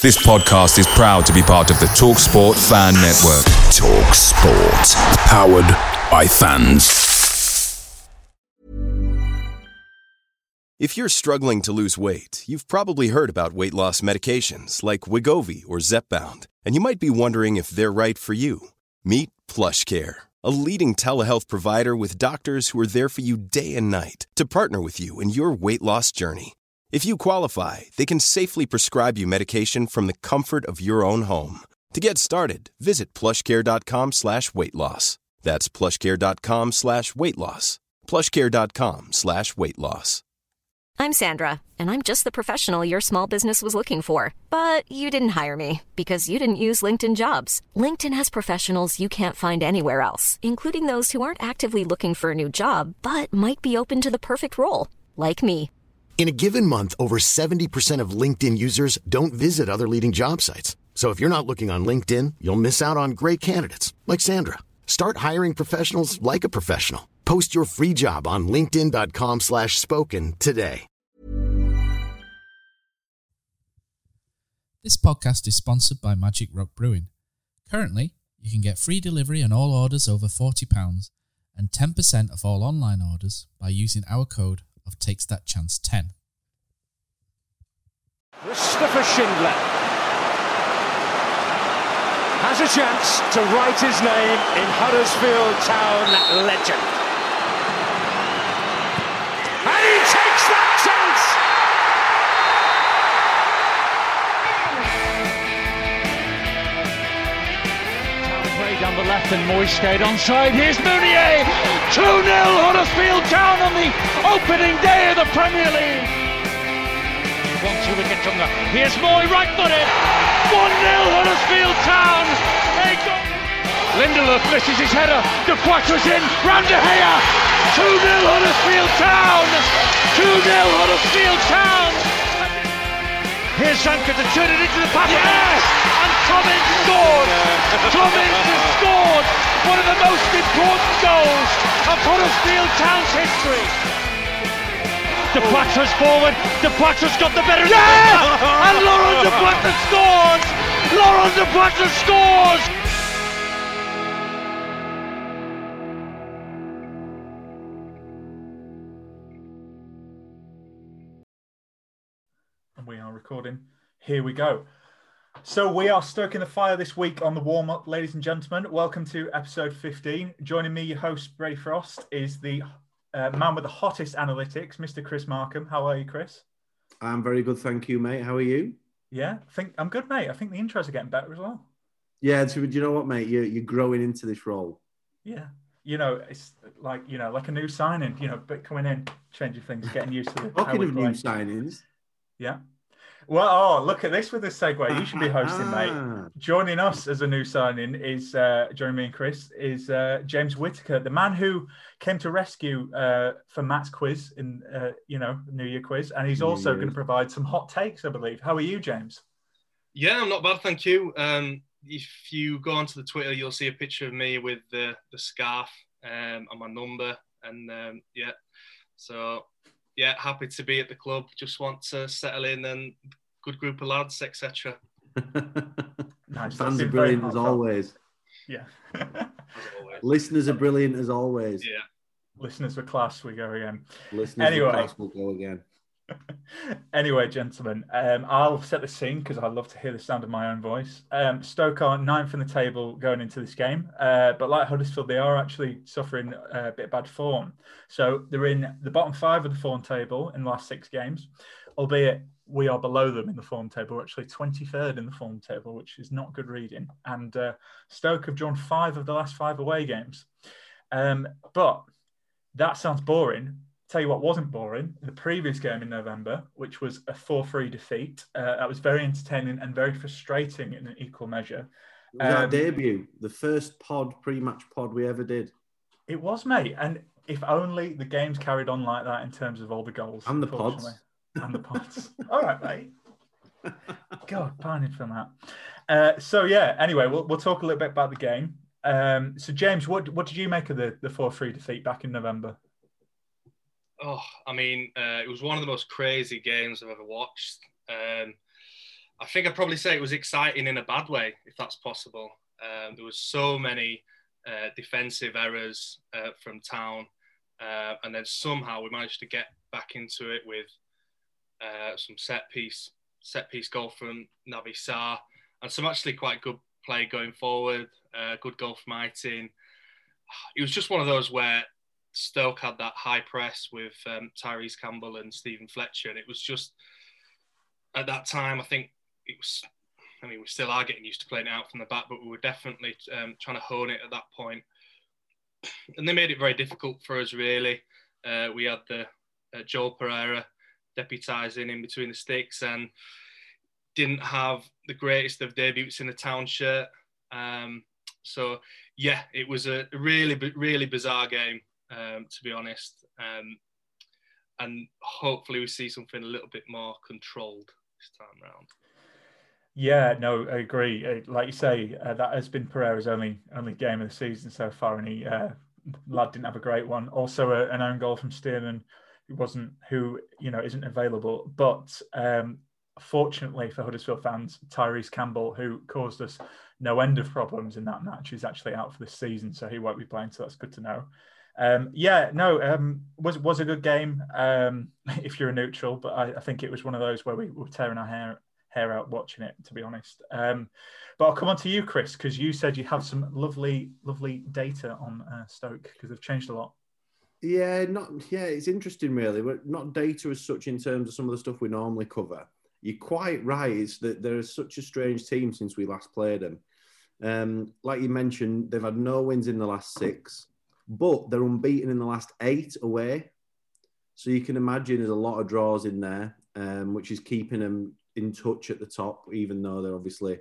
This podcast is proud to be part of the TalkSport Fan Network. TalkSport. Powered by fans. If you're struggling to lose weight, you've probably heard about weight loss medications like Wegovy or Zepbound, and you might be wondering if they're right for you. Meet Plush Care, a leading telehealth provider with doctors who are there for you day and night to partner with you in your weight loss journey. If you qualify, they can safely prescribe you medication from the comfort of your own home. To get started, visit plushcare.com slash weight loss. That's plushcare.com slash weight loss. plushcare.com slash weight loss. I'm Sandra, and I'm just the professional your small business was looking for. But you didn't hire me because you didn't use LinkedIn jobs. LinkedIn has professionals you can't find anywhere else, including those who aren't actively looking for a new job, but might be open to the perfect role, like me. In a given month, over 70% of LinkedIn users don't visit other leading job sites. So if you're not looking on LinkedIn, you'll miss out on great candidates like Sandra. Start hiring professionals like a professional. Post your free job on linkedin.com/spoken slash spoken today. This podcast is sponsored by Magic Rock Brewing. Currently, you can get free delivery on all orders over £40 and 10% of all online orders by using our code of Takes That Chance 10. Christopher Schindler has a chance to write his name in Huddersfield Town legend. The left and Mooy stayed onside. Here's Mounié! 2 0 Huddersfield Town on the opening day of the Premier League. One two wicket Tunga. Here's Mooy right footed. 1 0 Huddersfield Town. A goal. Lindelof misses his header. Depoitre's in. Round De Gea. 2 0 Huddersfield Town. 2 0 Huddersfield Town. Here's Sanka to turn it into the path. Yes! And Cummins scored! Cummins has scored one of the most important goals of Huddersfield Town's history. Depoitre's forward. Depoitre's got the better. Yes! and Laurent De Quattro scores! Laurent Depoitre scores! We are recording. Here we go. So we are stoking the fire this week on the warm up, ladies and gentlemen. Welcome to episode 15. Joining me, your host, Brady Frost, is the uh, man with the hottest analytics, Mr. Chris Markham. How are you, Chris? I'm very good, thank you, mate. How are you? Yeah, I think I'm good, mate. I think the intros are getting better as well. Yeah, so, do you know what, mate? You're, you're growing into this role. Yeah. You know, it's like, you know, like a new signing, you know, but coming in, changing things, getting used to Talking of new signings, Yeah. Well, oh, look at this with this segue. You should be hosting, mate. Joining us as a new signing is uh, joining me and Chris is uh, James Whitaker, the man who came to rescue uh, for Matt's quiz in uh, you know New Year quiz, and he's also going to provide some hot takes, I believe. How are you, James? Yeah, I'm not bad, thank you. Um, if you go onto the Twitter, you'll see a picture of me with the the scarf um, and my number, and um, yeah, so yeah, happy to be at the club. Just want to settle in and good group of lads, etc. Nice. Fans are brilliant as heartfelt. always. Yeah. As always. Listeners are brilliant as always. Yeah. Listeners were class. We go again. Listeners Anyway. of class will go again. anyway, gentlemen, um, I'll set the scene because I love to hear the sound of my own voice. Um, Stoke are ninth in the table going into this game, uh, but like Huddersfield, they are actually suffering a bit of bad form. So they're in the bottom five of the form table in the last six games, albeit we are below them in the form table. We're actually 23rd in the form table, which is not good reading. And uh, Stoke have drawn five of the last five away games. Um, but that sounds boring. Tell you what wasn't boring. The previous game in November, which was a 4 3 defeat, uh, that was very entertaining and very frustrating in an equal measure. Was our Um, debut, the first pod, pre-match pod we ever did, It was, mate. And if only the games carried on like that in terms of all the goals. and the pods. And the pods. all right, mate. God, pining for that. Uh, so, yeah, anyway, we'll, we'll talk a little bit about the game. Um, so, James, what, what did you make of the, the 4 3 defeat back in November? Oh, I mean, uh, it was one of the most crazy games I've ever watched. Um, I think I'd probably say it was exciting in a bad way, if that's possible. Um, there was so many uh, defensive errors uh, from Town, uh, and then somehow we managed to get back into it with uh, some set piece set piece goal from Naby Sarr, and some actually quite good play going forward. Uh, good goal from Eiting. It was just one of those where Stoke had that high press with um, Tyrese Campbell and Steven Fletcher, and it was just at that time. I think it was. I mean, we still are getting used to playing out from the back, but we were definitely um, trying to hone it at that point. And they made it very difficult for us, really. Uh, we had the uh, Joel Pereira deputising in between the sticks and didn't have the greatest of debuts in the town shirt. Um, so, yeah, it was a really, really bizarre game, um, to be honest. Um, and hopefully, we see something a little bit more controlled this time round. Yeah, no, I agree. Uh, like you say, uh, that has been Pereira's only only game of the season so far, and he uh, lad didn't have a great one. Also, a, an own goal from Stearman, who wasn't who you know isn't available. But um, fortunately for Huddersfield fans, Tyrese Campbell, who caused us no end of problems in that match, is actually out for this season, so he won't be playing. So that's good to know. Um, yeah, no, um, was was a good game um, if you're a neutral, but I, I, think it was one of those where we were tearing our hair hair out watching it, to be honest. Um, but I'll come on to you, Chris, because you said you have some lovely, lovely data on uh, Stoke because they've changed a lot. Yeah, not yeah, it's interesting really, but not data as such in terms of some of the stuff we normally cover. You're quite right. It's that they're such a strange team since we last played them. Um, like you mentioned, they've had no wins in the last six, but they're unbeaten in the last eight away. So you can imagine there's a lot of draws in there, um, which is keeping them in touch at the top, even though they're obviously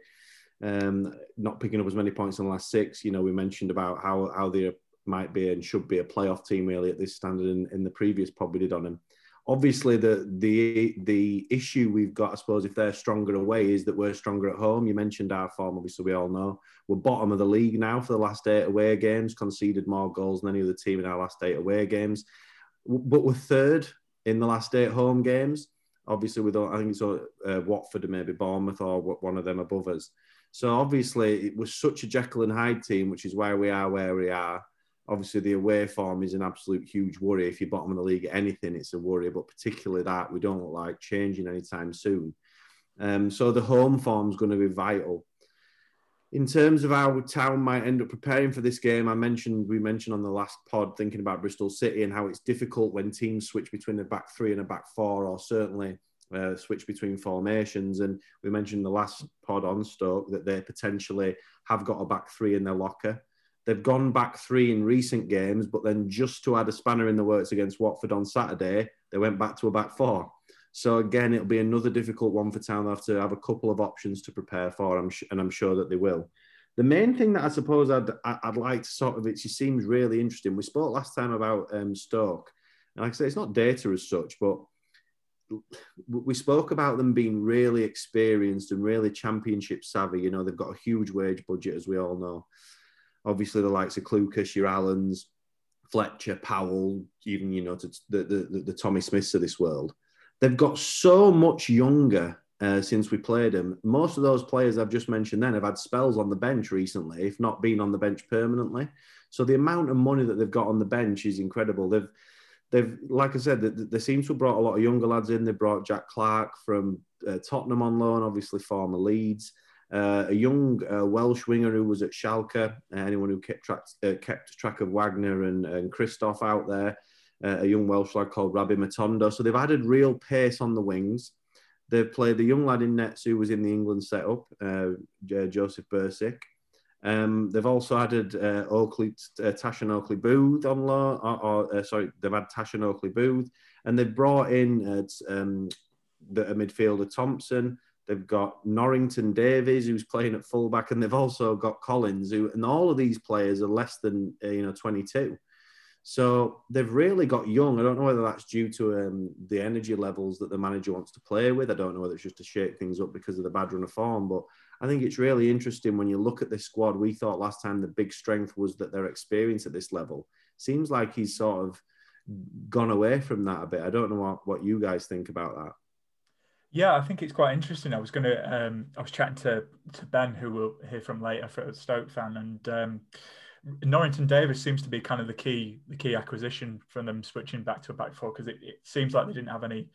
um, not picking up as many points in the last six. You know, we mentioned about how how they might be and should be a playoff team really at this standard in, in the previous we did on them. Obviously, the the the issue we've got, I suppose, if they're stronger away, is that we're stronger at home. You mentioned our form, obviously, we all know we're bottom of the league now for the last eight away games, conceded more goals than any other team in our last eight away games, but we're third in the last eight home games obviously with I think it's uh, Watford and maybe Bournemouth or one of them above us. So obviously it was such a Jekyll and Hyde team, which is why we are where we are. Obviously the away form is an absolute huge worry. If you're bottom of the league at anything, it's a worry, but particularly that we don't look like changing anytime soon. Um, so the home form is going to be vital. In terms of how Town might end up preparing for this game, I mentioned we mentioned on the last pod thinking about Bristol City and how it's difficult when teams switch between a back three and a back four, or certainly uh, switch between formations. And we mentioned the last pod on Stoke that they potentially have got a back three in their locker. They've gone back three in recent games, but then just to add a spanner in the works against Watford on Saturday, they went back to a back four. So again, it'll be another difficult one for Town. They'll have to have a couple of options to prepare for, and I'm sure that they will. The main thing that I suppose I'd, I'd like to sort of, it seems really interesting. We spoke last time about um, Stoke, and like I say, it's not data as such, but we spoke about them being really experienced and really championship savvy. You know, they've got a huge wage budget, as we all know. Obviously, the likes of Clucas, your Allens, Fletcher, Powell, even you know, to the, the the Tommy Smiths of this world they've got so much younger uh, since we played them. Most of those players I've just mentioned then have had spells on the bench recently, if not been on the bench permanently. So the amount of money that they've got on the bench is incredible. They've they've like I said, they, they seem to have brought a lot of younger lads in. They brought Jack Clarke from uh, Tottenham on loan, obviously former Leeds. Uh, a young uh, Welsh winger who was at Schalke. Uh, anyone who kept track, uh, kept track of Wagner and, and Christoph out there uh, a young Welsh lad called Rabbi Matondo. So they've added real pace on the wings. They've played the young lad in nets who was in the England setup, Josef Bursik. Um, they've also added Oakley, uh, Tashan Oakley Boothe on loan, or, or sorry, they've had Tashan Oakley Boothe, and they've brought in um, the midfielder Thompson. They've got Norrington Davies, who's playing at fullback, and they've also got Collins, who, and all of these players are less than uh, you know 22. So they've really got young. I don't know whether that's due to um, the energy levels that the manager wants to play with. I don't know whether it's just to shake things up because of the bad run of form. But I think it's really interesting when you look at this squad. We thought last time the big strength was that their experience at this level. Seems like he's sort of gone away from that a bit. I don't know what, what you guys think about that. Yeah, I think it's quite interesting. I was going to, um, I was chatting to to Ben, who we'll hear from later for a Stoke fan, and um, Norrington Davies seems to be kind of the key the key acquisition from them switching back to a back four because it, it, seems like they didn't have any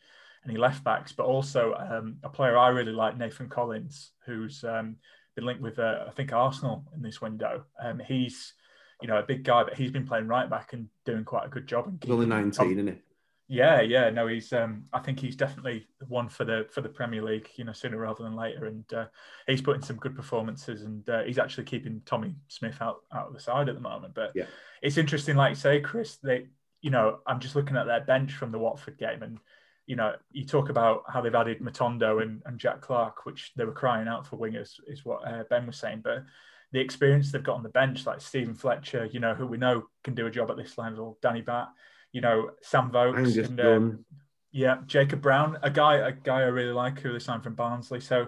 any left backs, but also um, a player I really like, Nathan Collins, who's um, been linked with uh, I think Arsenal in this window. Um, he's you know a big guy, but he's been playing right back and doing quite a good job. He's only nineteen, isn't he? Yeah, yeah, no, he's. Um, I think he's definitely one for the for the Premier League. You know, sooner rather than later, and uh, he's putting some good performances, and uh, he's actually keeping Tommy Smith out out of the side at the moment. But yeah. it's interesting, like you say, Chris. They, you know, I'm just looking at their bench from the Watford game, and you know, you talk about how they've added Matondo and, and Jack Clarke, which they were crying out for wingers, is what uh, Ben was saying. But the experience they've got on the bench, like Steven Fletcher, you know, who we know can do a job at this level, Danny Batth you know, Sam Vokes and um, yeah, Jacob Brown, a guy, a guy I really like who they signed from Barnsley. So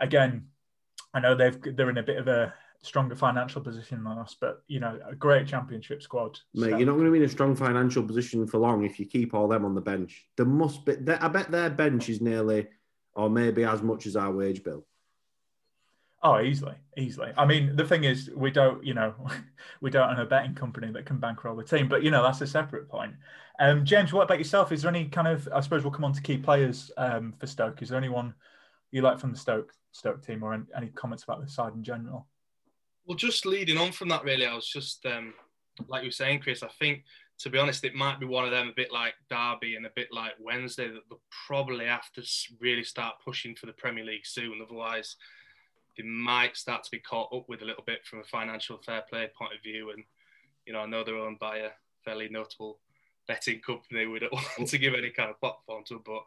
again, I know they've they're in a bit of a stronger financial position than us, but you know, a great championship squad. Mate, so. you're not going to be in a strong financial position for long if you keep all them on the bench. There must be. I bet their bench is nearly, or maybe as much as our wage bill. Oh, easily, easily. I mean, the thing is, we don't, you know, we don't own a betting company that can bankroll the team, but you know, that's a separate point. Um, James, what about yourself? Is there any kind of, I suppose we'll come on to key players um, for Stoke. Is there anyone you like from the Stoke Stoke team, or any, any comments about the side in general? Well, just leading on from that, really, I was just um, like you were saying, Chris. I think, to be honest, it might be one of them, a bit like Derby and a bit like Wednesday, that they'll probably have to really start pushing for the Premier League soon. Otherwise, they might start to be caught up with a little bit from a financial fair play point of view. And you know, I know they're owned by a fairly notable betting company. We don't want to give any kind of platform to, but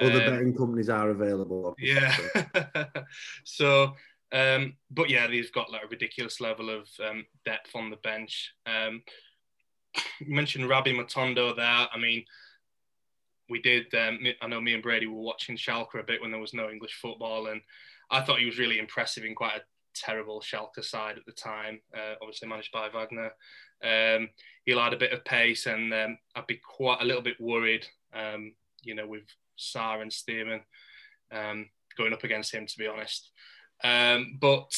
other um, betting companies are available. Obviously. Yeah. so, um, but yeah, they've got like a ridiculous level of um, depth on the bench. Um, you mentioned Rabbi Matondo there. I mean, we did. Um, I know me and Brady were watching Schalke a bit when there was no English football, and I thought he was really impressive in quite a terrible Schalke side at the time, uh, obviously managed by Wagner. Um, he'll add a bit of pace, and um, I'd be quite a little bit worried, um, you know, with Sarr and Stearman um, going up against him, to be honest. Um, but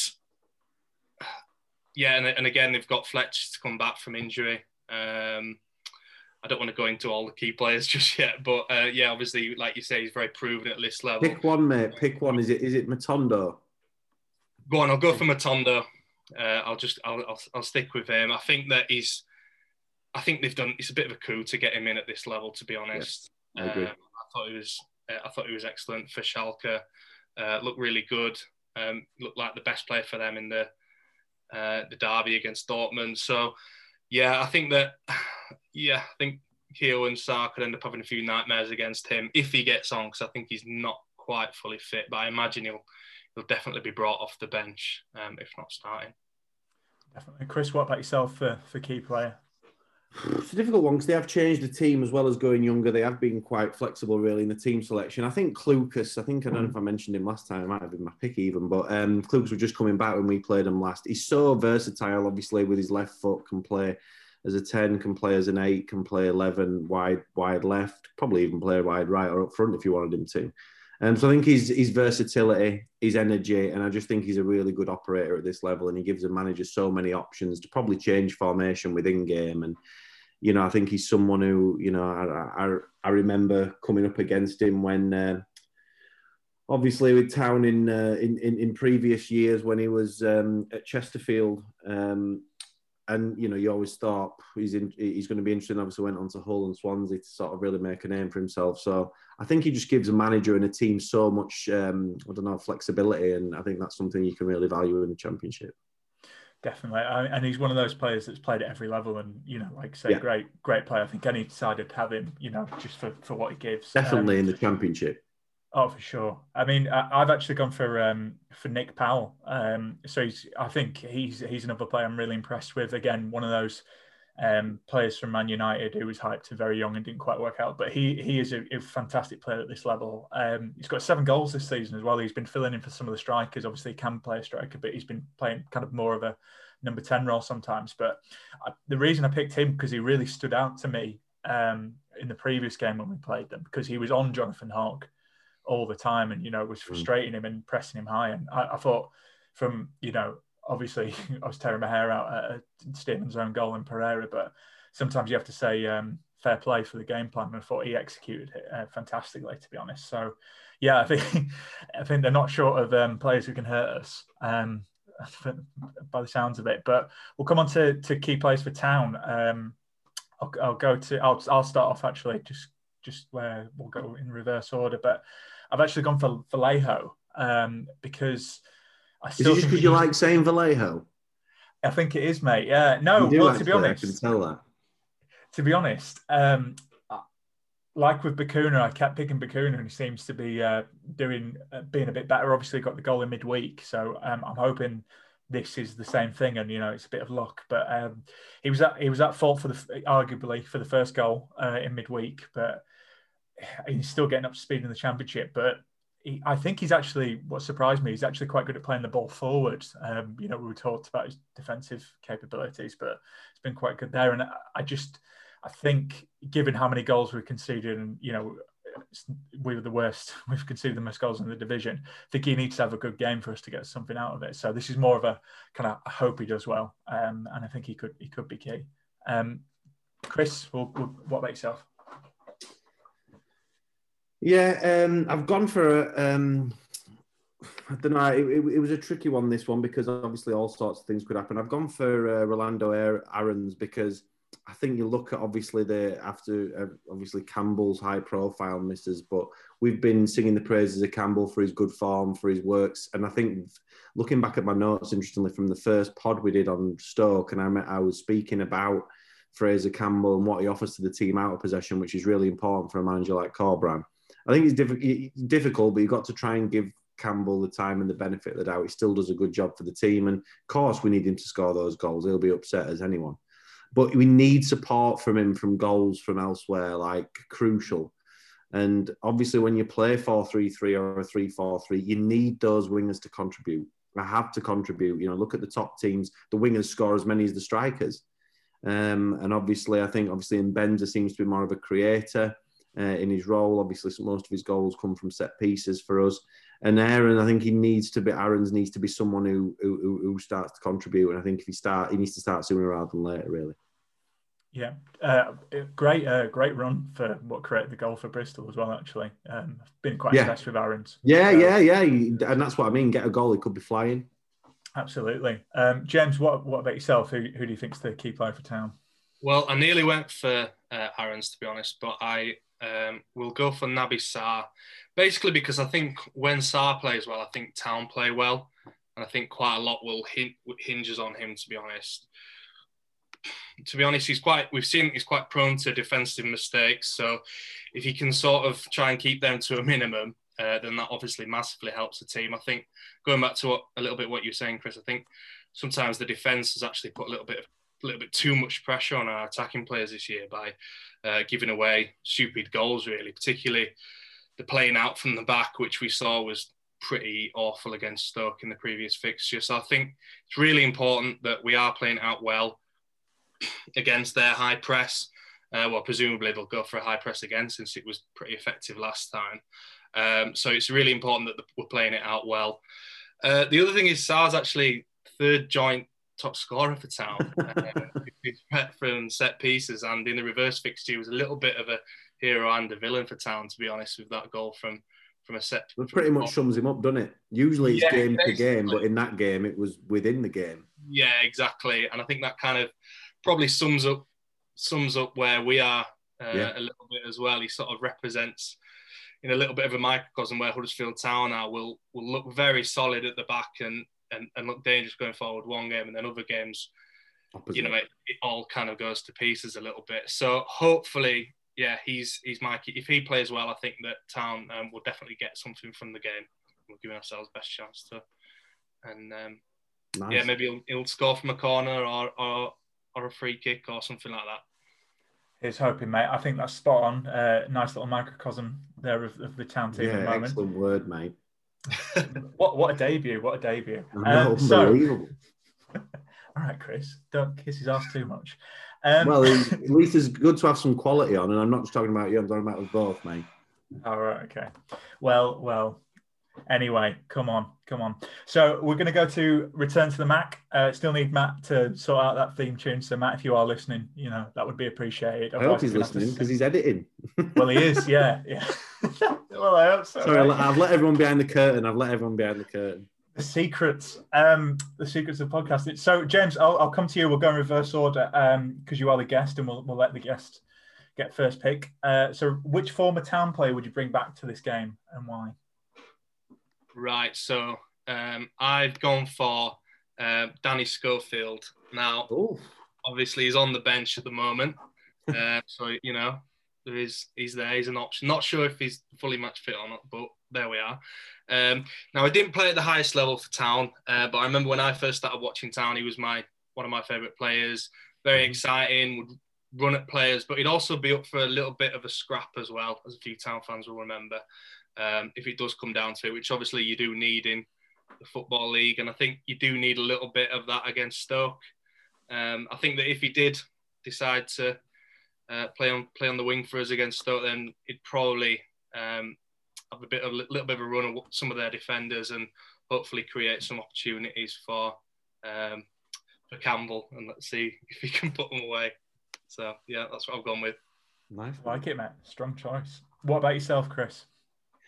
yeah, and, and, again, they've got Fletch to come back from injury. Um, I don't want to go into all the key players just yet, but uh, yeah, obviously, like you say, he's very proven at this level. Pick one, mate. Pick one. Is it is it Matondo? Go on, I'll go for Matondo. Uh, I'll just I'll, I'll, I'll stick with him. I think that he's. I think they've done. It's a bit of a coup to get him in at this level. To be honest, yeah, I, agree. Um, I thought he was. Uh, I thought he was excellent for Schalke. Uh, looked really good. Um, looked like the best player for them in the uh, the derby against Dortmund. So yeah, I think that yeah, I think Keogh and Sarr could end up having a few nightmares against him if he gets on, because I think he's not quite fully fit. But I imagine he'll he'll definitely be brought off the bench, um, if not starting. Definitely, Chris. What about yourself for, for key player? It's a difficult one because they have changed the team as well as going younger. They have been quite flexible, really, in the team selection. I think Clucas, I think I don't know if I mentioned him last time, it might have been my pick even, but um, Clucas was just coming back when we played him last. He's so versatile, obviously, with his left foot, can play as a 10, can play as an 8, can play 11 wide wide left, probably even play wide right or up front if you wanted him to. Um, so I think his, his versatility, his energy, and I just think he's a really good operator at this level. And he gives a manager so many options to probably change formation within game. And, you know, I think he's someone who, you know, I, I, I remember coming up against him when, uh, obviously with Town in, uh, in, in, in previous years when he was um, at Chesterfield. Um, and you know, you always thought he's in, he's going to be interesting. Obviously, went on to Hull and Swansea to sort of really make a name for himself. So I think he just gives a manager and a team so much, um, I don't know, flexibility, and I think that's something you can really value in the Championship. Definitely, and he's one of those players that's played at every level, and you know, like say, yeah. great, great player. I think any side would have him, you know, just for, for what he gives. Definitely um, in the Championship. Oh, for sure. I mean, I've actually gone for um, for Nick Powell. Um, so he's, I think he's he's another player I'm really impressed with. Again, one of those um, players from Man United who was hyped to very young and didn't quite work out. But he he is a, a fantastic player at this level. Um, he's got seven goals this season as well. He's been filling in for some of the strikers. Obviously, he can play a striker, but he's been playing kind of more of a number ten role sometimes. But I, the reason I picked him because he really stood out to me um, in the previous game when we played them because he was on Jonathan Hogg all the time, and you know, it was frustrating him and pressing him high. And I, I thought, from you know, obviously, I was tearing my hair out at Stearman's own goal in Pereira, but sometimes you have to say um, fair play for the game plan. And I thought he executed it uh, fantastically, to be honest. So, yeah, I think I think they're not short of um, players who can hurt us. Um, by the sounds of it, but we'll come on to, to key players for town. Um, I'll, I'll go to I'll, I'll start off actually just just where we'll go in reverse order, but I've actually gone for Vallejo um, because I still is it just because you like saying Vallejo? I think it is, mate. Yeah, no. Well, actually, to be honest, I can tell that. To be honest, um, like with Bacuna, I kept picking Bacuna, and he seems to be uh, doing uh, being a bit better. Obviously, got the goal in midweek, so um, I'm hoping this is the same thing, and you know it's a bit of luck. But um, he was at he was at fault for the arguably for the first goal uh, in midweek, but he's still getting up to speed in the championship. But he, I think he's actually what surprised me. He's actually quite good at playing the ball forward. Um, you know, we talked about his defensive capabilities, but it's been quite good there. And I just I think, given how many goals we've conceded, and you know, we were the worst. We've conceded the most goals in the division. I think he needs to have a good game for us to get something out of it. So this is more of a kind of. I hope he does well, um, and I think he could. He could be key. Um, Chris, what about yourself? Yeah, um, I've gone for a. Um, I don't know. It, it, it, was a tricky one. This one because obviously all sorts of things could happen. I've gone for uh, Rolando Aarons because I think you look at obviously the after uh, obviously Campbell's high profile misses, but we've been singing the praises of Campbell for his good form, for his works, and I think looking back at my notes, interestingly from the first pod we did on Stoke, and I met, I was speaking about Fraizer Campbell and what he offers to the team out of possession, which is really important for a manager like Corberán. I think it's diff- difficult, but you've got to try and give Campbell the time and the benefit of the doubt. He still does a good job for the team, and of course we need him to score those goals. He'll be upset as anyone but we need support from him from goals from elsewhere, like crucial. And obviously, when you play 4 3 3 or a 3 4 3, you need those wingers to contribute. I have to contribute. You know, look at the top teams, the wingers score as many as the strikers. Um, and obviously, I think obviously Mbenza seems to be more of a creator uh, in his role. Obviously, most of his goals come from set pieces for us. And Aaron, I think he needs to be. Aarons needs to be someone who, who who starts to contribute. And I think if he start, he needs to start sooner rather than later. Really. Yeah, uh, great, uh, great run for what created the goal for Bristol as well. Actually, um, I've been quite yeah. impressed with Aarons. Yeah, uh, yeah, yeah, and that's what I mean. Get a goal, he could be flying. Absolutely, um, James. What what about yourself? Who who do you think's the key player for Town? Well, I nearly went for uh, Aarons to be honest, but I um, we'll go for Naby Sarr, basically because I think when Sarr plays well, I think Town play well, and I think quite a lot will hinges on him. To be honest to be honest, he's quite. We've seen he's quite prone to defensive mistakes. So if he can sort of try and keep them to a minimum, uh, then that obviously massively helps the team. I think going back to what, a little bit what you're saying, Chris. I think sometimes the defense has actually put a little bit of a little bit too much pressure on our attacking players this year by uh, giving away stupid goals. Really, particularly the playing out from the back, which we saw was pretty awful against Stoke in the previous fixture. So I think it's really important that we are playing out well against their high press. Uh, well, presumably they'll go for a high press again since it was pretty effective last time. Um, so it's really important that we're playing it out well. Uh, the other thing is Sarr's actually third joint top scorer for Town uh, from set pieces, and in the reverse fixture he was a little bit of a hero and a villain for Town, to be honest, with that goal from from a set. It pretty much sums him up, doesn't it? Usually it's yeah, game to game, but in that game it was within the game. Yeah, exactly, and I think that kind of probably sums up sums up where we are uh, yeah. a little bit as well. He sort of represents in a little bit of a microcosm where Huddersfield Town are will will look very solid at the back and and, and look dangerous going forward one game and then other games Opposite. you know it, it, all kind of goes to pieces a little bit so hopefully yeah he's he's Mikey if he plays well I think that Town um, will definitely get something from the game we're giving ourselves best chance to and um, nice. yeah maybe he'll, he'll, score from a corner or, or or a free kick or something like that. Here's hoping, mate. I think that's spot on. Uh, nice little microcosm there of, of the town team yeah, at the moment. Excellent word, mate. what what a debut! What a debut! Um, unbelievable. So, all right, Chris, don't kiss his ass too much. Um, well, at least it's good to have some quality on, and I'm not just talking about you. I'm talking about us both, mate. All right. Okay. Well, well. Anyway, come on, come on. So we're going to go to return to the Mac. Uh, still need Matt to sort out that theme tune. So Matt, if you are listening, you know that would be appreciated. I hope he's listening because he's editing. well, he is. Yeah, yeah. well, I hope so. Sorry, right? I've let everyone behind the curtain. I've let everyone behind the curtain. The secrets, um, the secrets of podcasting. So, James, I'll, I'll come to you. We'll go in reverse order because um, you are the guest, and we'll, we'll let the guest get first pick. Uh, so, which former town player would you bring back to this game, and why? Right. So, um, I've gone for uh, Danny Schofield. Now, Ooh. obviously, he's on the bench at the moment, uh, so you know there is he's there. He's an option. Not sure if he's fully match fit or not, but there we are. Um, now I didn't play at the highest level for Town, uh, but I remember when I first started watching Town, he was my one of my favourite players. Very mm-hmm. exciting, would run at players, but he'd also be up for a little bit of a scrap as well, as a few Town fans will remember, um, if it does come down to it, which obviously you do need in the football league, and I think you do need a little bit of that against Stoke. Um, I think that if he did decide to uh, play on play on the wing for us against Stoke, then he'd probably um, have a bit of a little bit of a run of some of their defenders and hopefully create some opportunities for um, for Campbell and let's see if he can put them away. So yeah, that's what I've gone with. Nice, I like it, Matt. Strong choice. What about yourself, Chris?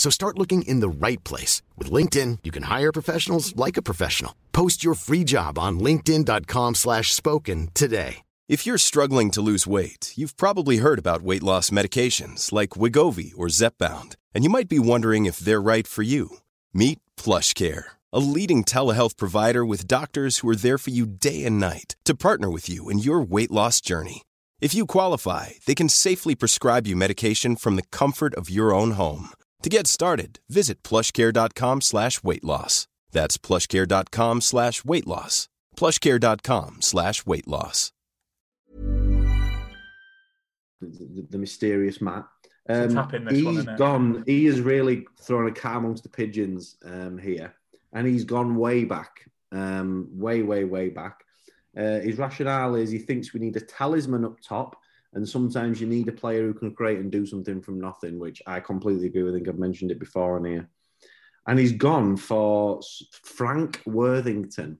So start looking in the right place. With LinkedIn, you can hire professionals like a professional. Post your free job on linkedin.com slash spoken today. If you're struggling to lose weight, you've probably heard about weight loss medications like Wegovy or Zepbound, and you might be wondering if they're right for you. Meet PlushCare, a leading telehealth provider with doctors who are there for you day and night to partner with you in your weight loss journey. If you qualify, they can safely prescribe you medication from the comfort of your own home. To get started, visit plushcare.com slash weight loss. That's plushcare.com slash weight loss. Plushcare.com slash weight loss. The, the, mysterious Matt. Um, he's one, gone. He has really thrown a cat amongst the pigeons um, here, and he's gone way back, um, way, way, way back. Uh, his rationale is he thinks we need a talisman up top, and sometimes you need a player who can create and do something from nothing, which I completely agree with. I think I've mentioned it before on here. And he's gone for Frank Worthington.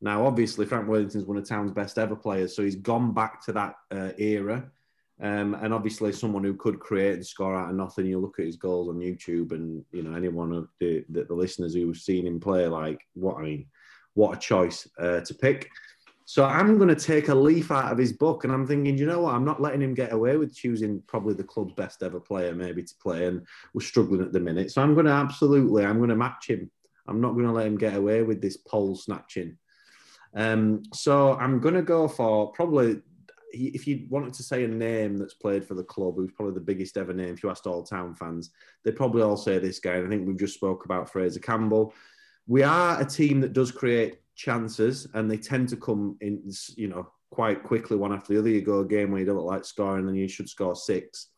Now, obviously, Frank Worthington is one of town's best ever players, so he's gone back to that uh, era. Um, and obviously, someone who could create and score out of nothing. You look at his goals on YouTube, and you know anyone of the, the, the listeners who've seen him play, like what I mean, what a choice uh, to pick. So I'm going to take a leaf out of his book, and I'm thinking, you know what? I'm not letting him get away with choosing probably the club's best ever player, maybe to play, and we're struggling at the minute. So I'm going to absolutely, I'm going to match him. I'm not going to let him get away with this pole snatching. Um, so I'm going to go for probably, if you wanted to say a name that's played for the club, who's probably the biggest ever name, if you asked all town fans, they'd probably all say this guy. And I think we've just spoke about Fraizer Campbell. We are a team that does create chances, and they tend to come in, you know, quite quickly one after the other. You go a game where you don't like scoring, then you should score six.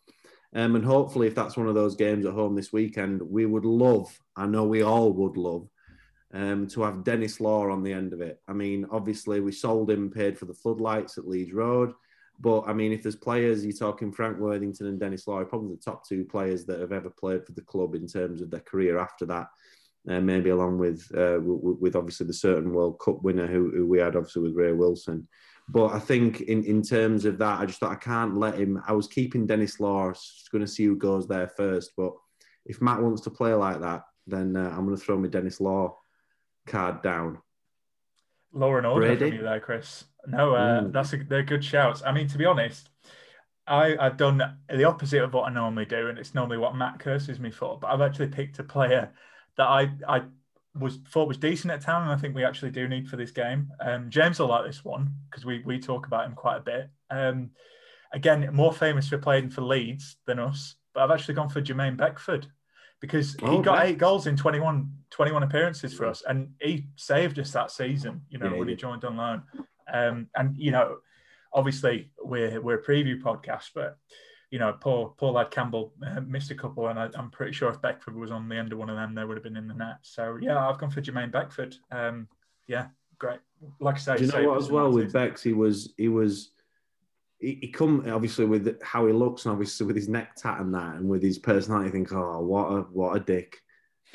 Um, and hopefully, if that's one of those games at home this weekend, we would love, I know we all would love, um, to have Denis Law on the end of it. I mean, obviously, we sold him, paid for the floodlights at Leeds Road. But I mean, if there's players, you're talking Frank Worthington and Denis Law, probably the top two players that have ever played for the club in terms of their career after that uh, maybe along with, uh, with, with obviously the certain World Cup winner who, who we had obviously with Ray Wilson. But I think in, in terms of that, I just thought I can't let him. I was keeping Denis Law, going to see who goes there first. But if Matt wants to play like that, then uh, I'm going to throw my Denis Law card down. Lower and order from you there, Chris. No, uh, mm. that's a, they're good shouts. I mean, to be honest, I, I've done the opposite of what I normally do, and it's normally what Matt curses me for. But I've actually picked a player that I I was thought was decent at town, and I think we actually do need for this game. Um, James will like this one because we we talk about him quite a bit. Um, again, more famous for playing for Leeds than us, but I've actually gone for Jermaine Beckford because he Oh, got eight goals in 21, 21 appearances for us, and he saved us that season. You know Yeah, when he joined on loan, um, and you know, obviously we're we're a preview podcast, but you know, poor poor lad Campbell uh, missed a couple, and I, I'm pretty sure if Beckford was on the end of one of them, they would have been in the net. So yeah, I've gone for Jermaine Beckford. Um, yeah, great. Like I say, Do you know what as well with. Bex? He was he was he, he come obviously with how he looks and obviously with his neck tat and that and with his personality. Think, oh, what a what a dick.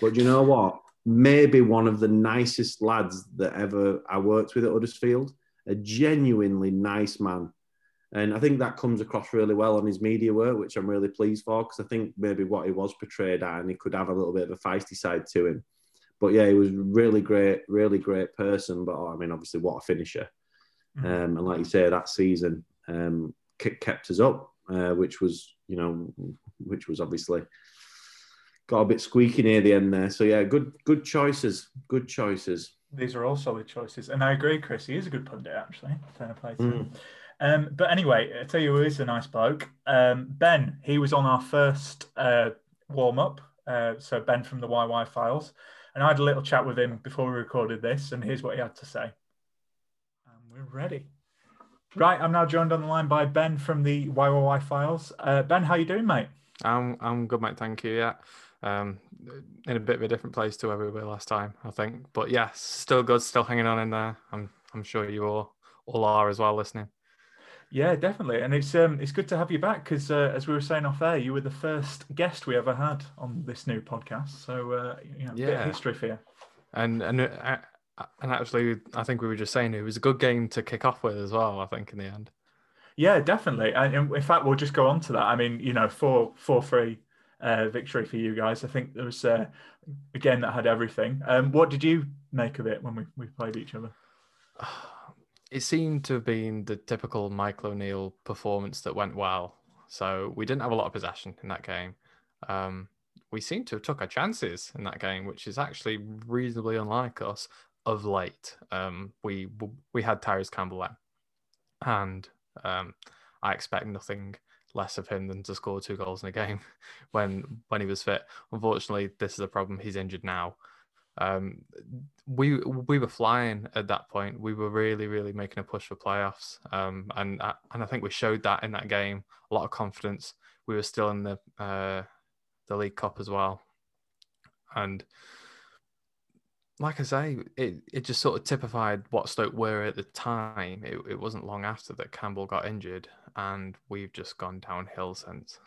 But you know what? Maybe one of the nicest lads that ever I worked with at Huddersfield. A genuinely nice man. And I think that comes across really well on his media work, which I'm really pleased for because I think maybe what he was portrayed at, and he could have a little bit of a feisty side to him. But yeah, he was really great, really great person. But oh, I mean, obviously, what a finisher! Mhm. Um, and like you say, that season um, kept us up, uh, which was you know, which was obviously got a bit squeaky near the end there. So yeah, good good choices, good choices. These are all solid choices, and I agree, Chris. He is a good pundit, actually. Fair play to. Mm. Um, but anyway, I tell you who is a nice bloke. Um, ben, he was on our first uh, warm up. Uh, so Ben from the YY Files, and I had a little chat with him before we recorded this, and here's what he had to say. And we're ready. Right, I'm now joined on the line by Ben from the YYY Files. Uh, ben, how you doing, mate? I'm I'm good, mate. Thank you. Yeah, um, in a bit of a different place to where we were last time, I think. But yeah, still good. Still hanging on in there. I'm I'm sure you all all are as well listening. Yeah, definitely, and it's um it's good to have you back because uh, as we were saying off air, you were the first guest we ever had on this new podcast. So uh, you know, a bit of Yeah. history for you. And and uh, and actually, I think we were just saying it was a good game to kick off with as well. I think in the end. Yeah, definitely. And in fact, we'll just go on to that. I mean, you know, four four three uh, victory for you guys. I think there was uh, a game that had everything. Um, what did you make of it when we, we played each other? it seemed to have been the typical Michael O'Neill performance that went well. So we didn't have a lot of possession in that game. Um, we seemed to have took our chances in that game, which is actually reasonably unlike us of late. Um, we we had Tyrese Campbell then, and um, I expect nothing less of him than to score two goals in a game when when he was fit. Unfortunately, this is a problem. He's injured now. Um, we we were flying at that point. We were really really making a push for playoffs, um, and and I think we showed that in that game. A lot of confidence. We were still in the uh, the League Cup as well, and like I say, it, it just sort of typified what Stoke were at the time. It, it wasn't long after that Campbell got injured, and we've just gone downhill since.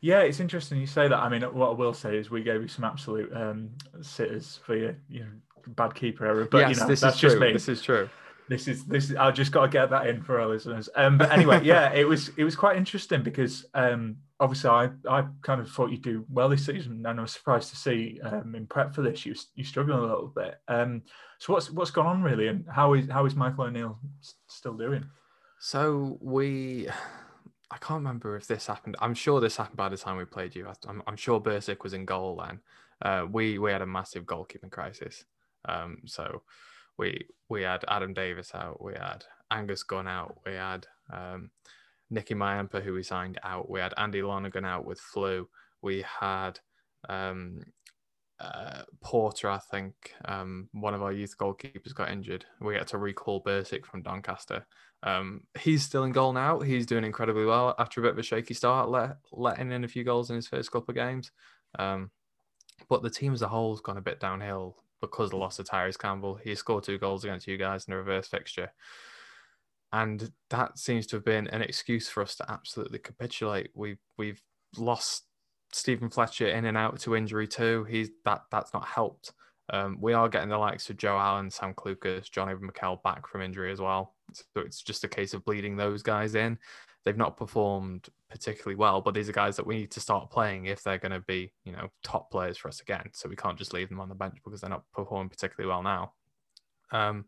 Yeah, it's interesting you say that. I mean, what I will say is we gave you some absolute um, sitters for your, you know, bad keeper error. But yes, you know, this that's is just true. me. This is true. This is this. Is, I just got to get that in for our listeners. Um, but anyway, yeah, it was it was quite interesting because um, obviously I I kind of thought you'd do well this season, and I was surprised to see um, in prep for this you you struggling a little bit. Um, so what's what's gone on really, and how is how is Michael O'Neill s- still doing? So we, I can't remember if this happened. I'm sure this happened by the time we played you. I'm, I'm sure Bursik was in goal then. Uh, we we had a massive goalkeeping crisis. Um, so we we had Adam Davies out. We had Angus Gunn out. We had um, Nicky Myampa, who we signed out. We had Andy Lonergan out with flu. We had um, uh, Porter, I think, um, one of our youth goalkeepers got injured. We had to recall Bursik from Doncaster. Um, he's still in goal now. He's doing incredibly well after a bit of a shaky start, let, letting in a few goals in his first couple of games. Um, but the team as a whole has gone a bit downhill because of the loss of Tyrese Campbell. He scored two goals against you guys in a reverse fixture. And that seems to have been an excuse for us to absolutely capitulate. We've we've lost Steven Fletcher in and out to injury too. He's that that's not helped. Um, we are getting the likes of Joe Allen, Sam Clucas, John McKell back from injury as well. So it's just a case of bleeding those guys in. They've not performed particularly well, but these are guys that we need to start playing if they're going to be, you know, top players for us again. So we can't just leave them on the bench because they're not performing particularly well now. Um,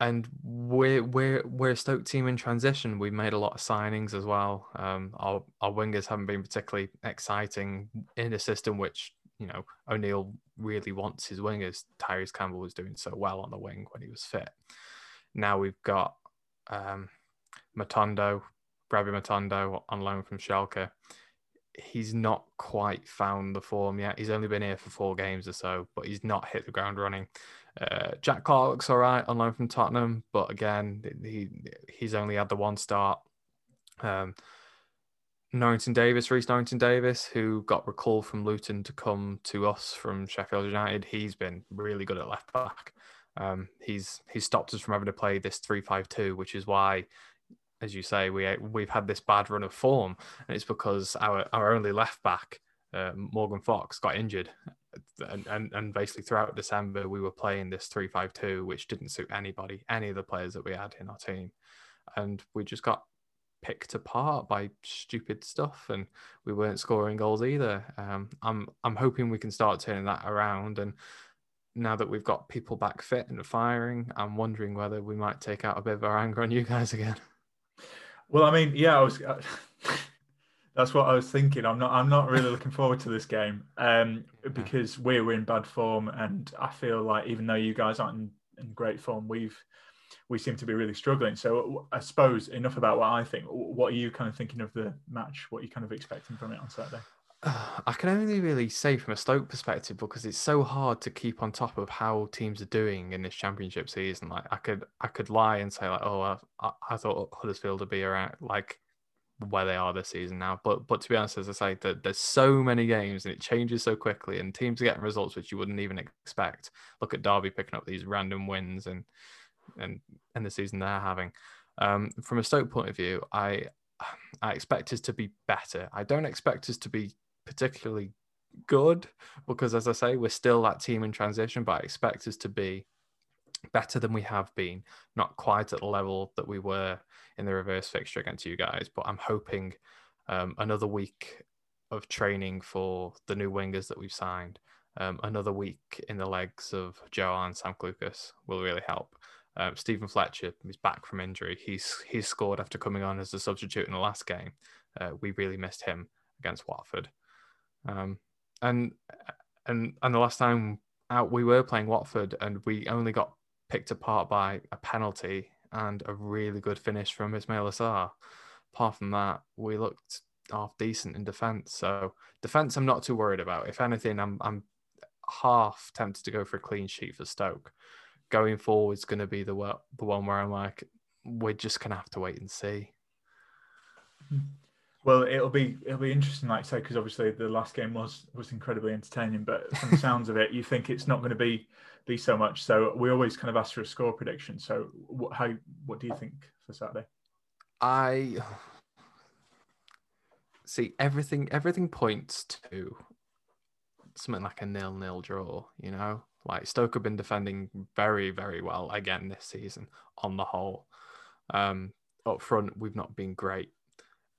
and we're we're we're a Stoke team in transition. We've made a lot of signings as well. Um, our our wingers haven't been particularly exciting in a system which you know O'Neill really wants his wingers. Tyrese Campbell was doing so well on the wing when he was fit. Now we've got um, Matondo, Bradley Matondo on loan from Schalke. he's not quite found the form yet. He's only been here for four games or so, but he's not hit the ground running. Uh, Jack Clarke looks all right on loan from Tottenham, but again, he he's only had the one start. Um, Norrington Davies, Reiss Norrington Davies, who got recalled from Luton to come to us from Sheffield United, he's been really good at left back. Um, he's he's stopped us from having to play this three five two, which is why, as you say, we we've had this bad run of form, and it's because our our only left back, uh, Morgan Fox, got injured, and, and and basically throughout December we were playing this three five two, which didn't suit anybody, any of the players that we had in our team, and we just got picked apart by stupid stuff, and we weren't scoring goals either. Um, I'm I'm hoping we can start turning that around, and now that we've got people back fit and firing, I'm wondering whether we might take out a bit of our anger on you guys again. Well, I mean, yeah, I was. Uh, that's what I was thinking. I'm not. I'm not really looking forward to this game um, because we're in bad form, and I feel like even though you guys aren't in, in great form, we've we seem to be really struggling. So I suppose enough about what I think. What are you kind of thinking of the match? What are you kind of expecting from it on Saturday? I can only really say from a Stoke perspective because it's so hard to keep on top of how teams are doing in this championship season. Like I could, I could lie and say like, oh, I, I thought Huddersfield would be around like where they are this season now. But but to be honest, as I say, that there's so many games and it changes so quickly, and teams are getting results which you wouldn't even expect. Look at Derby picking up these random wins and and the season they're having. Um, from a Stoke point of view, I I expect us to be better. I don't expect us to be particularly good because, as I say, we're still that team in transition, but I expect us to be better than we have been. Not quite at the level that we were in the reverse fixture against you guys, but I'm hoping um, another week of training for the new wingers that we've signed. Um, another week in the legs of Joe and Sam Clucas will really help. Um, Steven Fletcher is back from injury. He's he's scored after coming on as a substitute in the last game. Uh, we really missed him against Watford, um, and and and the last time out we were playing Watford and we only got picked apart by a penalty and a really good finish from Ismaila Sarr. Apart from that, we looked half decent in defence. So defence, I'm not too worried about. If anything, I'm I'm half tempted to go for a clean sheet for Stoke going forward is going to be the the one where I'm like, we're just going to have to wait and see. Well, it'll be it'll be interesting, like I say, because obviously the last game was was incredibly entertaining. But from the sounds of it, you think it's not going to be be so much. So we always kind of ask for a score prediction. So what how what do you think for Saturday? I see everything. Everything points to something like a nil nil draw. You know, like Stoke have been defending very, very well again this season on the whole. Um, up front, we've not been great,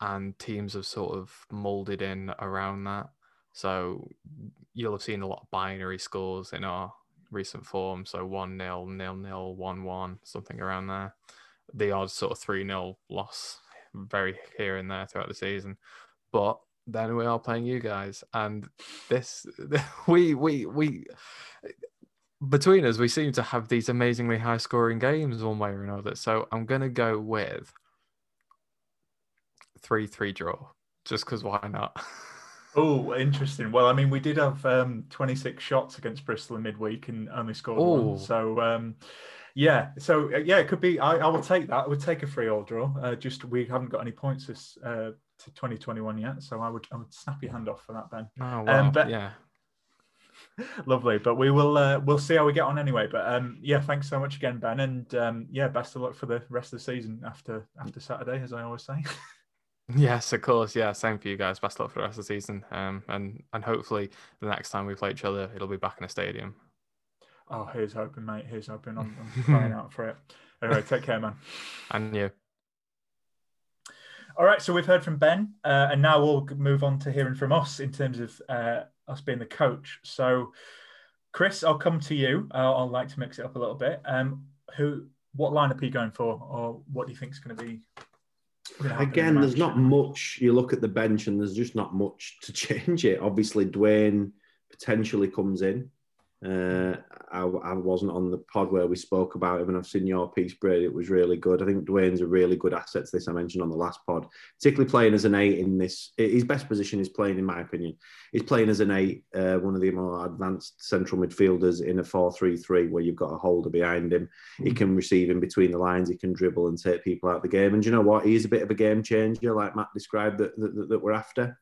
and teams have sort of molded in around that. So you'll have seen a lot of binary scores in our recent form. So 1 0, nil nil, 1 1, something around there. The odd sort of 3 0 loss very here and there throughout the season. But then we are playing you guys. And this, we, we, we, between us, we seem to have these amazingly high scoring games one way or another. So I'm going to go with 3 3 draw, just because why not? Oh, interesting. Well, I mean, we did have um, 26 shots against Bristol in midweek and only scored Ooh. one. So, um, yeah. So, uh, yeah, it could be. I, I, will take that. I would take a free all draw. Uh, just we haven't got any points this uh, to 2021 yet. So I would I would snap your hand off for that, Ben. Oh, wow. Um, but, yeah. Lovely, but we will uh, we'll see how we get on anyway. But um, yeah, thanks so much again, Ben, and um, yeah, best of luck for the rest of the season after after Saturday, as I always say. yes, of course. Yeah, same for you guys. Best of luck for the rest of the season, um, and and hopefully the next time we play each other, it'll be back in a stadium. Oh, here's hoping, mate. Here's hoping. I'm, I'm crying out for it. Anyway, take care, man. And you. All right, so we've heard from Ben, uh, and now we'll move on to hearing from us in terms of uh, us being the coach. So, Chris, I'll come to you. Uh, I'll like to mix it up a little bit. Um, who, what lineup are you going for, or what do you think is going to be? Again, the there's not much. You look at the bench, and there's just not much to change it. Obviously, Duane potentially comes in. Uh, I, I, wasn't on the pod where we spoke about him, and I've seen your piece, Brady. It was really good. I think Duane's a really good asset to this. I mentioned on the last pod, particularly playing as an eight in this. His best position is playing, in my opinion, he's playing as an eight, uh, one of the more advanced central midfielders in a four-three-three, where you've got a holder behind him. He can receive in between the lines. He can dribble and take people out of the game. And you know what? He is a bit of a game changer, like Matt described that that, that, that we're after.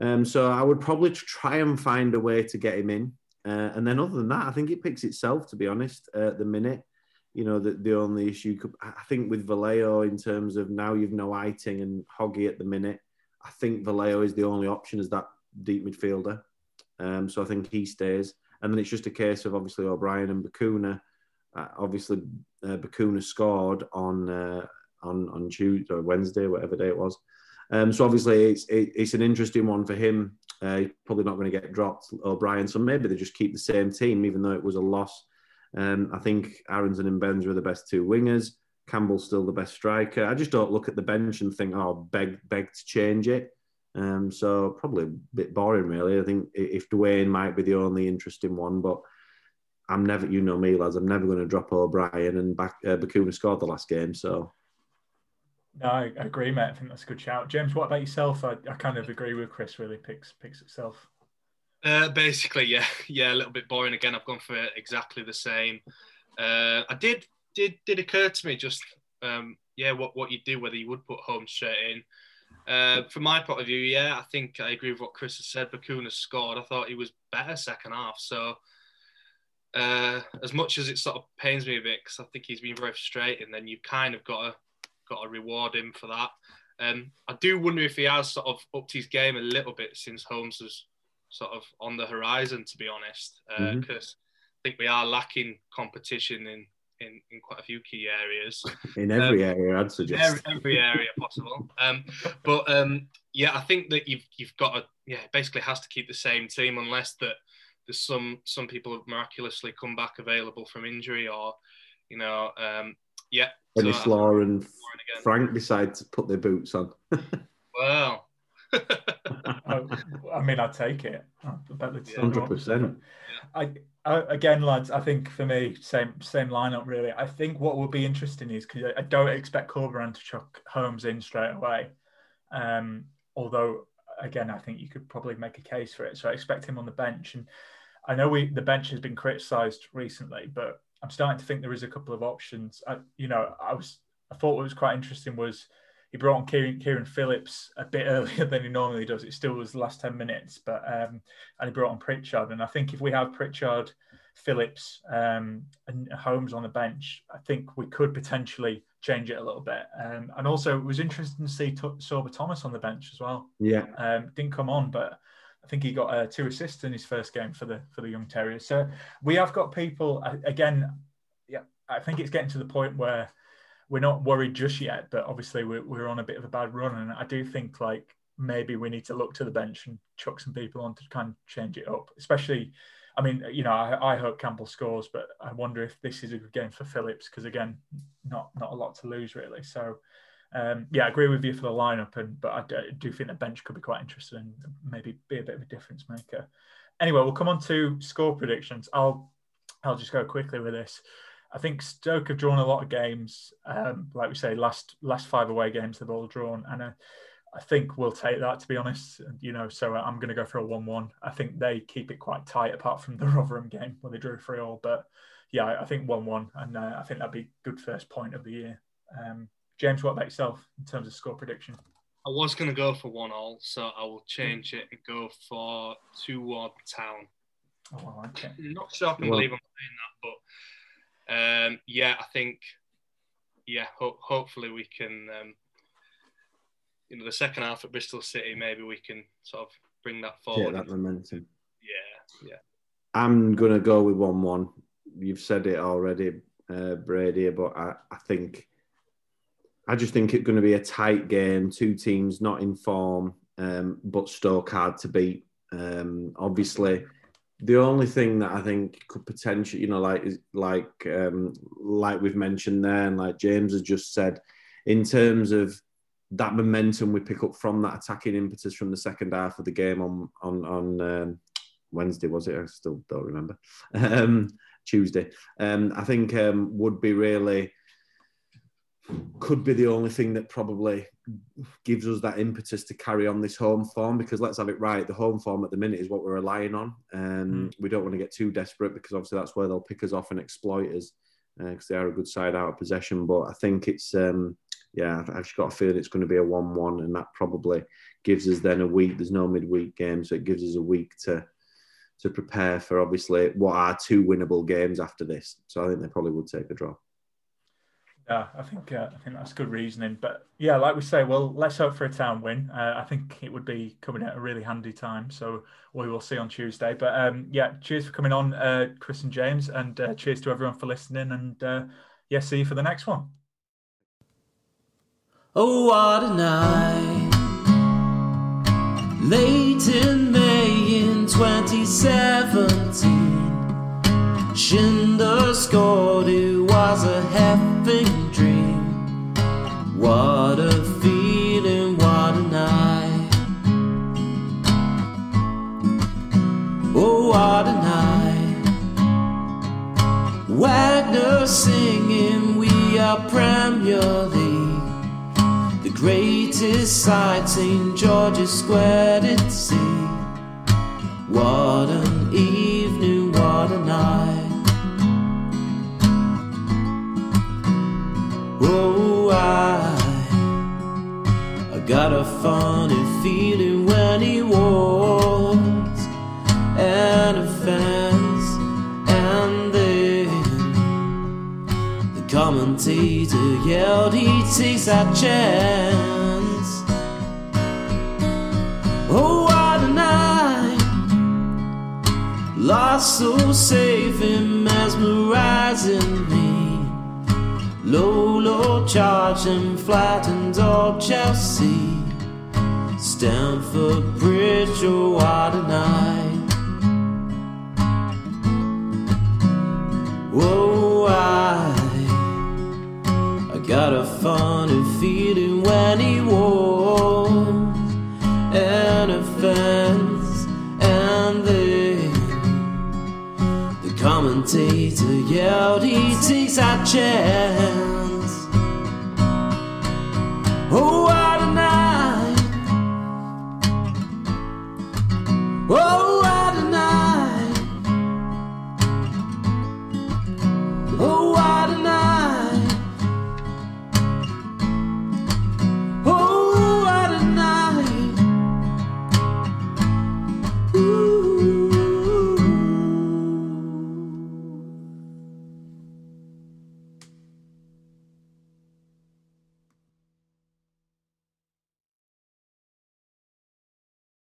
Um, so I would probably try and find a way to get him in. Uh, and then other than that, I think it picks itself, to be honest, uh, at the minute. You know, the, the only issue, could, I think with Vallejo in terms of now you've no Eiting and Hoggy at the minute, I think Vallejo is the only option as that deep midfielder. Um, so I think he stays. And then it's just a case of obviously O'Brien and Bacuna. Uh, obviously, uh, Bacuna scored on uh, on on Tuesday or Wednesday, whatever day it was. Um, so obviously, it's it, it's an interesting one for him uh, he's probably not going to get dropped, O'Brien. So maybe they just keep the same team, even though it was a loss. Um, I think Aarons and Mbenza are the best two wingers. Campbell's still the best striker. I just don't look at the bench and think, oh, beg, beg to change it. Um, so probably a bit boring, really. I think if Duane might be the only interesting one, but I'm never, you know me, lads, I'm never going to drop O'Brien and back, uh, Bacuna scored the last game. So no, I agree, mate. I think that's a good shout. James, what about yourself? I, I kind of agree with Chris. Really picks picks itself. Uh, basically, yeah, yeah, a little bit boring again. I've gone for exactly the same. Uh, I did did did occur to me just um, yeah, what what you do whether you would put Holmes straight in. Uh, from my point of view, yeah, I think I agree with what Chris has said. Bacuna scored. I thought he was better second half. So uh, as much as it sort of pains me a bit because I think he's been very frustrating, then you kind of got to got to reward him for that. Um, I do wonder if he has sort of upped his game a little bit since Holmes was sort of on the horizon, to be honest, because uh, mm-hmm. I think we are lacking competition in, in, in quite a few key areas. In every um, area, I'd suggest. Every, every area possible. Um, but um, yeah, I think that you've you've got to yeah basically has to keep the same team unless that there's some some people have miraculously come back available from injury or you know um, yeah. Denis so, Law and Frank decide to put their boots on. well. I mean, I'd take it. Hundred percent. I, I, again, lads. I think for me, same same lineup. Really, I think what will be interesting is because I don't expect Corberan to chuck Holmes in straight away. Um, although, again, I think you could probably make a case for it. So I expect him on the bench, and I know we the bench has been criticised recently, but I'm starting to think there is a couple of options. I, you know, I was I thought what was quite interesting was he brought on Kieran, Kieran Phillips a bit earlier than he normally does. It still was the last ten minutes, but um, and he brought on Pritchard. And I think if we have Pritchard, Phillips, um, and Holmes on the bench, I think we could potentially change it a little bit. Um, and also, it was interesting to see T- Sorba Thomas on the bench as well. Yeah, um, didn't come on, but I think he got uh, two assists in his first game for the for the young terriers. So we have got people again. Yeah, I think it's getting to the point where we're not worried just yet, but obviously we're, we're on a bit of a bad run, and I do think like maybe we need to look to the bench and chuck some people on to kind of change it up. Especially, I mean, you know, I, I hope Campbell scores, but I wonder if this is a good game for Phillips because again, not not a lot to lose really. So um, yeah, I agree with you for the lineup, and but I do think the bench could be quite interesting and maybe be a bit of a difference maker. Anyway, we'll come on to score predictions. I'll I'll just go quickly with this. I think Stoke have drawn a lot of games. Um, like we say, last last five away games they've all drawn, and uh, I think we'll take that to be honest. You know, so I'm going to go for a one-one. I think they keep it quite tight, apart from the Rotherham game where they drew three all. But yeah, I think one-one, and uh, I think that'd be good first point of the year. Um, James, what about yourself in terms of score prediction? I was going to go for one all, so I will change it and go for two one town. Oh, I like it. Not sure I can well, believe I'm saying that, but um, yeah, I think yeah, ho- hopefully we can. Um, you know, the second half at Bristol City, maybe we can sort of bring that forward. Yeah, that momentum. Yeah, yeah. I'm gonna go with one-one. You've said it already, uh, Brady, but I, I think I just think it's going to be a tight game. Two teams not in form, um, but Stoke hard to beat. Um, obviously, the only thing that I think could potentially, you know, like like um, like we've mentioned there, and like James has just said, in terms of that momentum we pick up from that attacking impetus from the second half of the game on on on um, Wednesday was it? I still don't remember. Um, Tuesday. Um, I think um, would be really could be the only thing that probably gives us that impetus to carry on this home form because let's have it right the home form at the minute is what we're relying on and mm. we don't want to get too desperate because obviously that's where they'll pick us off and exploit us because uh, they are a good side out of possession. But i think it's um, yeah i've just got a feeling it's going to be a 1-1 and that probably gives us then a week there's no midweek game so it gives us a week to to prepare for obviously what are two winnable games after this. So i think they probably would take a draw yeah, I think uh, I think that's good reasoning. But yeah, like we say, well, let's hope for a town win. Uh, I think it would be coming at a really handy time. So we will see on Tuesday. But um, yeah, cheers for coming on, uh, Chris and James, and uh, cheers to everyone for listening. And uh, yeah, see you for the next one. Oh, what a night! Late in May in 2017. Schindler scored, it was a heaven dream. What a feeling, what a night. Oh, what a night. Wagner singing, we are Premier League. The greatest sight, St. George's Square to see. What an evening, what a night. Oh, I, I got a funny feeling when he walks and a fence, and then the commentator yelled he takes that chance. Oh, what a night! Lost so safe and mesmerizing me. Low, low charge and flattened old Chelsea. Stamford Bridge, oh, what a night. Whoa, I, I got a funny feeling when he walks and a fence, commentator yelled, he takes a chance. Oh, what a night! Oh,